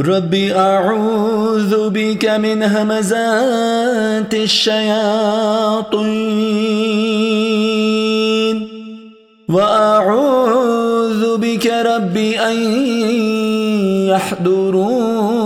رب أعوذ بك من همزات الشياطين وأعوذ بك رب أن يحضرون